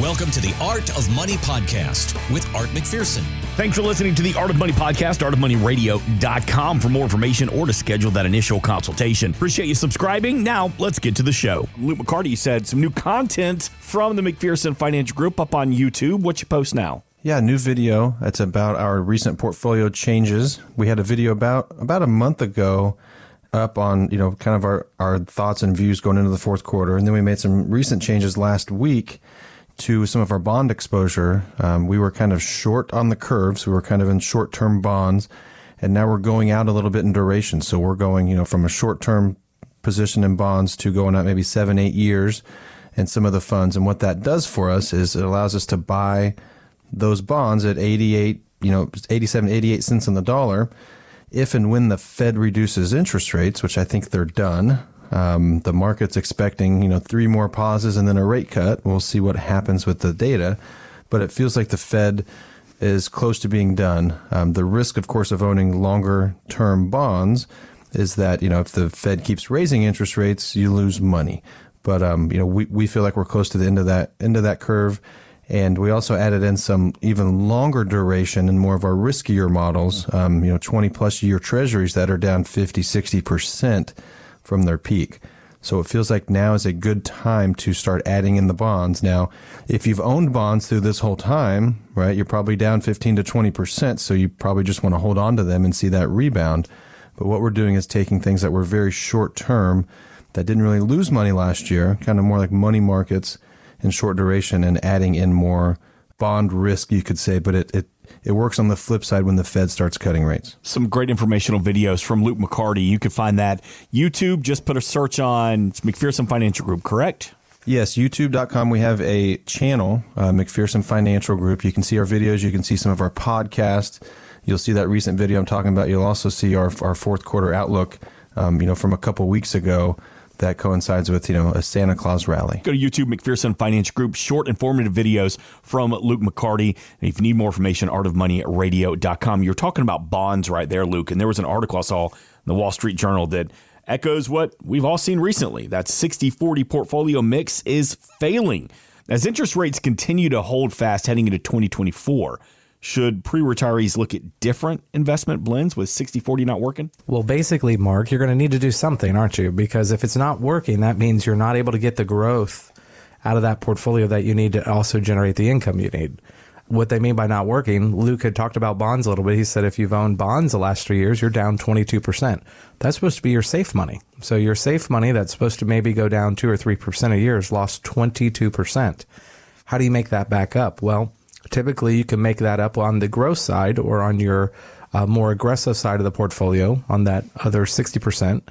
Welcome to the Art of Money podcast with Art McPherson. Thanks for listening to the Art of Money podcast, artofmoneyradio.com for more information or to schedule that initial consultation. Appreciate you subscribing. Now, let's get to the show. Luke McCarty said some new content from the McPherson Financial Group up on YouTube. What you post now? Yeah, new video. It's about our recent portfolio changes. We had a video about about a month ago up on, you know, kind of our, our thoughts and views going into the fourth quarter. And then we made some recent changes last week to some of our bond exposure. Um, we were kind of short on the curves. We were kind of in short term bonds. And now we're going out a little bit in duration. So we're going, you know, from a short term position in bonds to going out maybe seven, eight years in some of the funds. And what that does for us is it allows us to buy those bonds at 88, you know, 87, 88 cents on the dollar. If and when the Fed reduces interest rates, which I think they're done, um, the market's expecting, you know, three more pauses and then a rate cut. We'll see what happens with the data, but it feels like the Fed is close to being done. Um, the risk, of course, of owning longer term bonds is that, you know, if the Fed keeps raising interest rates, you lose money. But, um, you know, we, we feel like we're close to the end of that, end of that curve. And we also added in some even longer duration and more of our riskier models, um, you know, 20 plus year treasuries that are down 50, 60% from their peak. So it feels like now is a good time to start adding in the bonds. Now, if you've owned bonds through this whole time, right, you're probably down 15 to 20%. So you probably just want to hold on to them and see that rebound. But what we're doing is taking things that were very short term that didn't really lose money last year, kind of more like money markets in short duration and adding in more bond risk, you could say, but it, it it works on the flip side when the Fed starts cutting rates. Some great informational videos from Luke McCarty. You can find that YouTube. Just put a search on McPherson Financial Group, correct? Yes, youtube.com. We have a channel, uh, McPherson Financial Group. You can see our videos. You can see some of our podcasts. You'll see that recent video I'm talking about. You'll also see our, our fourth quarter outlook, um, you know, from a couple weeks ago that coincides with you know a Santa Claus rally. Go to YouTube McPherson Financial Group, short informative videos from Luke McCarty. And if you need more information, artofmoneyradio.com. You're talking about bonds right there, Luke. And there was an article I saw in the Wall Street Journal that echoes what we've all seen recently. That 60-40 portfolio mix is failing. As interest rates continue to hold fast heading into 2024, should pre retirees look at different investment blends with 60 40 not working? Well, basically, Mark, you're going to need to do something, aren't you? Because if it's not working, that means you're not able to get the growth out of that portfolio that you need to also generate the income you need. What they mean by not working, Luke had talked about bonds a little bit. He said if you've owned bonds the last three years, you're down 22%. That's supposed to be your safe money. So your safe money that's supposed to maybe go down 2 or 3% a year has lost 22%. How do you make that back up? Well, Typically, you can make that up on the growth side or on your uh, more aggressive side of the portfolio on that other 60%.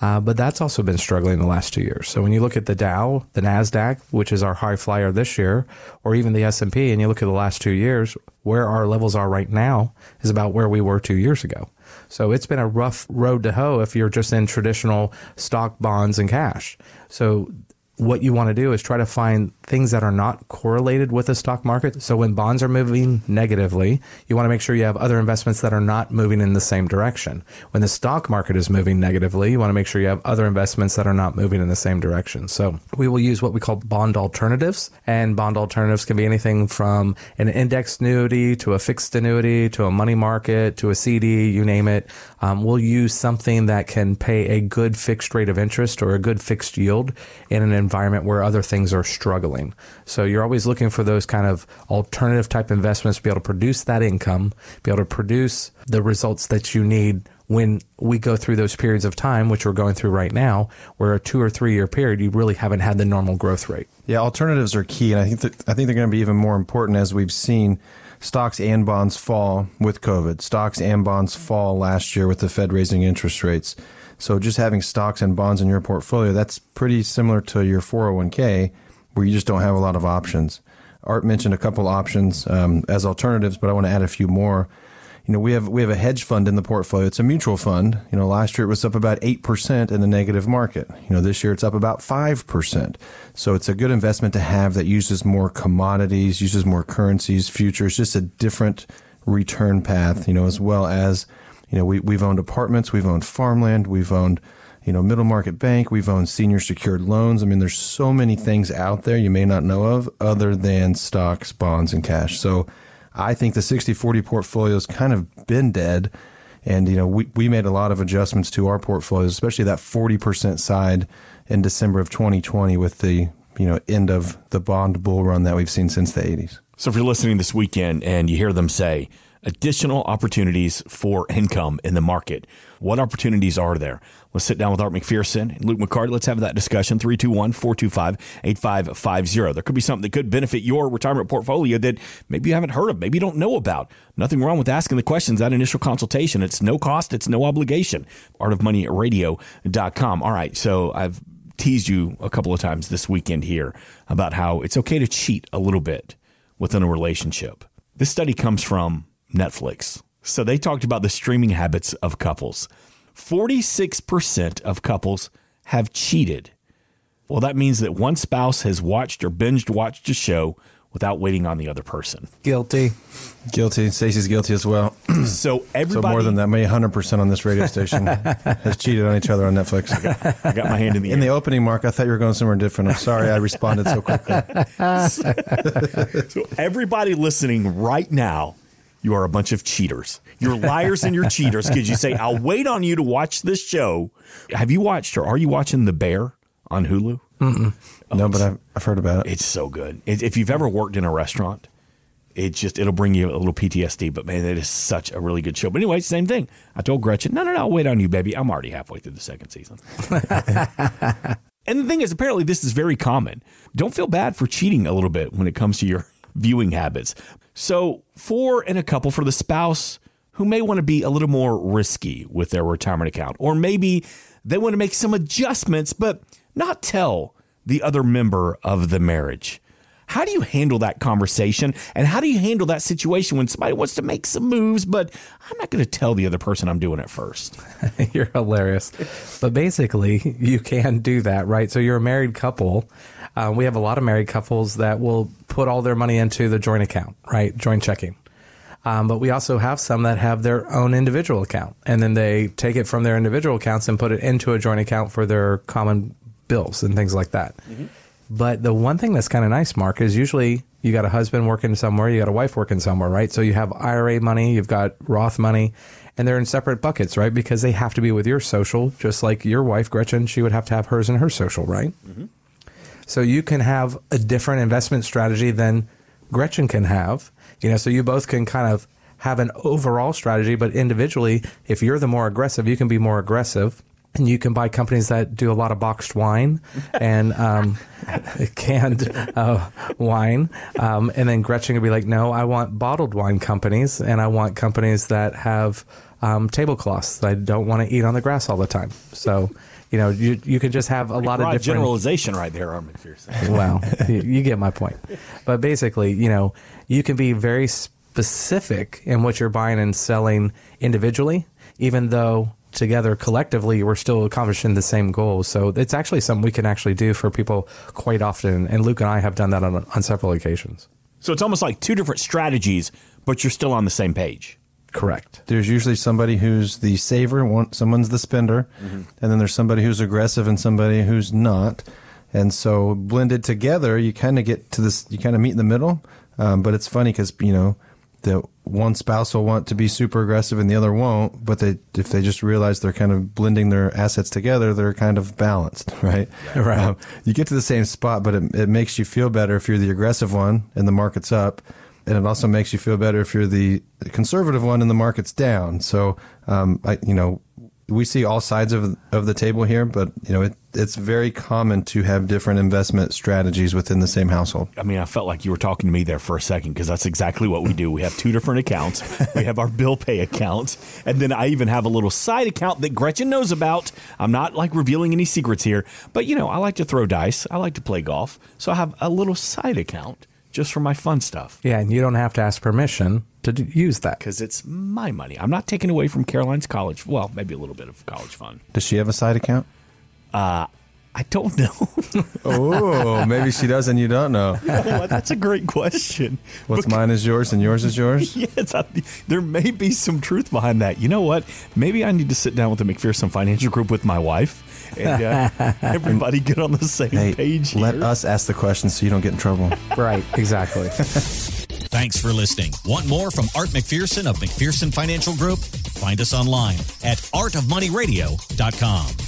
Uh, but that's also been struggling the last two years. So when you look at the Dow, the Nasdaq, which is our high flyer this year, or even the S and P, and you look at the last two years, where our levels are right now is about where we were two years ago. So it's been a rough road to hoe if you're just in traditional stock, bonds, and cash. So what you want to do is try to find things that are not correlated with the stock market. So when bonds are moving negatively, you want to make sure you have other investments that are not moving in the same direction. When the stock market is moving negatively, you want to make sure you have other investments that are not moving in the same direction. So we will use what we call bond alternatives and bond alternatives can be anything from an index annuity to a fixed annuity to a money market to a CD, you name it. Um, we'll use something that can pay a good fixed rate of interest or a good fixed yield in an environment where other things are struggling. So you're always looking for those kind of alternative type investments to be able to produce that income, be able to produce the results that you need when we go through those periods of time, which we're going through right now, where a two or three year period, you really haven't had the normal growth rate. Yeah, alternatives are key, and I think that, I think they're going to be even more important as we've seen stocks and bonds fall with COVID. Stocks and bonds fall last year with the Fed raising interest rates. So just having stocks and bonds in your portfolio, that's pretty similar to your 401k where you just don't have a lot of options. Art mentioned a couple options um, as alternatives, but I want to add a few more. You know, we have we have a hedge fund in the portfolio. It's a mutual fund. You know, last year it was up about eight percent in the negative market. You know, this year it's up about five percent. So it's a good investment to have that uses more commodities, uses more currencies, futures, just a different return path. You know, as well as you know, we we've owned apartments, we've owned farmland, we've owned you know, middle market bank. We've owned senior secured loans. I mean, there's so many things out there you may not know of other than stocks, bonds, and cash. So I think the 60 40 portfolio has kind of been dead. And, you know, we, we made a lot of adjustments to our portfolios, especially that 40% side in December of 2020 with the, you know, end of the bond bull run that we've seen since the 80s. So if you're listening this weekend and you hear them say additional opportunities for income in the market, what opportunities are there? Let's sit down with Art McPherson and Luke McCarty. Let's have that discussion. 321 425 8550. There could be something that could benefit your retirement portfolio that maybe you haven't heard of, maybe you don't know about. Nothing wrong with asking the questions that initial consultation. It's no cost, it's no obligation. Artofmoneyradio.com. All right. So I've teased you a couple of times this weekend here about how it's okay to cheat a little bit within a relationship. This study comes from Netflix. So they talked about the streaming habits of couples. 46% of couples have cheated. Well, that means that one spouse has watched or binged watched a show without waiting on the other person. Guilty. Guilty. Stacey's guilty as well. So everybody. So more than that, maybe 100% on this radio station has cheated on each other on Netflix. I got my hand in the In air. the opening, Mark, I thought you were going somewhere different. I'm sorry I responded so quickly. So everybody listening right now, you are a bunch of cheaters. You're liars and you're cheaters because you say, I'll wait on you to watch this show. Have you watched or are you watching The Bear on Hulu? No, but I've, I've heard about it. It's so good. It, if you've ever worked in a restaurant, it just it'll bring you a little PTSD. But man, it is such a really good show. But anyway, same thing. I told Gretchen, no, no, no, I'll wait on you, baby. I'm already halfway through the second season. and the thing is, apparently, this is very common. Don't feel bad for cheating a little bit when it comes to your viewing habits. So, for and a couple, for the spouse who may want to be a little more risky with their retirement account, or maybe they want to make some adjustments, but not tell the other member of the marriage. How do you handle that conversation? And how do you handle that situation when somebody wants to make some moves, but I'm not going to tell the other person I'm doing it first? You're hilarious. But basically, you can do that, right? So you're a married couple. Uh, we have a lot of married couples that will put all their money into the joint account, right? Joint checking. Um, but we also have some that have their own individual account, and then they take it from their individual accounts and put it into a joint account for their common bills and things like that. But the one thing that's kind of nice, Mark, is usually you got a husband working somewhere, you got a wife working somewhere, right? So you have IRA money, you've got Roth money, and they're in separate buckets, right? Because they have to be with your social, just like your wife, Gretchen, she would have to have hers and her social, right? Mm-hmm. So you can have a different investment strategy than Gretchen can have. You know, so you both can kind of have an overall strategy, but individually, if you're the more aggressive, you can be more aggressive. And you can buy companies that do a lot of boxed wine and um, canned uh, wine. Um, and then Gretchen could be like, no, I want bottled wine companies and I want companies that have um, tablecloths that I don't want to eat on the grass all the time. So, you know, you, you can just have a lot of different generalization right there, Art McPherson. well, you, you get my point. But basically, you know, you can be very specific in what you're buying and selling individually, even though together collectively we're still accomplishing the same goals. So it's actually something we can actually do for people quite often. And Luke and I have done that on, on several occasions. So it's almost like two different strategies, but you're still on the same page. Correct. There's usually somebody who's the saver, one, someone's the spender, and then there's somebody who's aggressive and somebody who's not. And so blended together, you kind of get to this, you kind of meet in the middle. Um, but it's funny because, you know, the one spouse will want to be super aggressive and the other won't. But they, if they just realize they're kind of blending their assets together, they're kind of balanced, right? Right. Um, you get to the same spot, but it, it makes you feel better if you're the aggressive one and the market's up. And it also makes you feel better if you're the conservative one and the market's down. So, um, I, you know, we see all sides of of the table here, but you know, it, it's very common to have different investment strategies within the same household. I mean, I felt like you were talking to me there for a second because that's exactly what we do. We have two different accounts. We have our bill pay account, and then I even have a little side account that Gretchen knows about. I'm not like revealing any secrets here, but you know, I like to throw dice. I like to play golf, so I have a little side account just for my fun stuff Yeah. And you don't have to ask permission to d- use that. because it's my money. I'm not taking away from Caroline's college. Well, maybe a little bit of college fund. Does she have a side account? I I don't know. Oh, maybe she does and you don't know. That's a great question. What's mine is yours and yours is yours. Yes, I, there may be some truth behind that. You know what? Maybe I need to sit down with the McPherson Financial Group with my wife and uh, everybody get on the same Hey, page. let us ask the question so you don't get in trouble. Right, exactly. Thanks for listening. Want more from Art McPherson of McPherson Financial Group? Find us online at artofmoneyradio.com.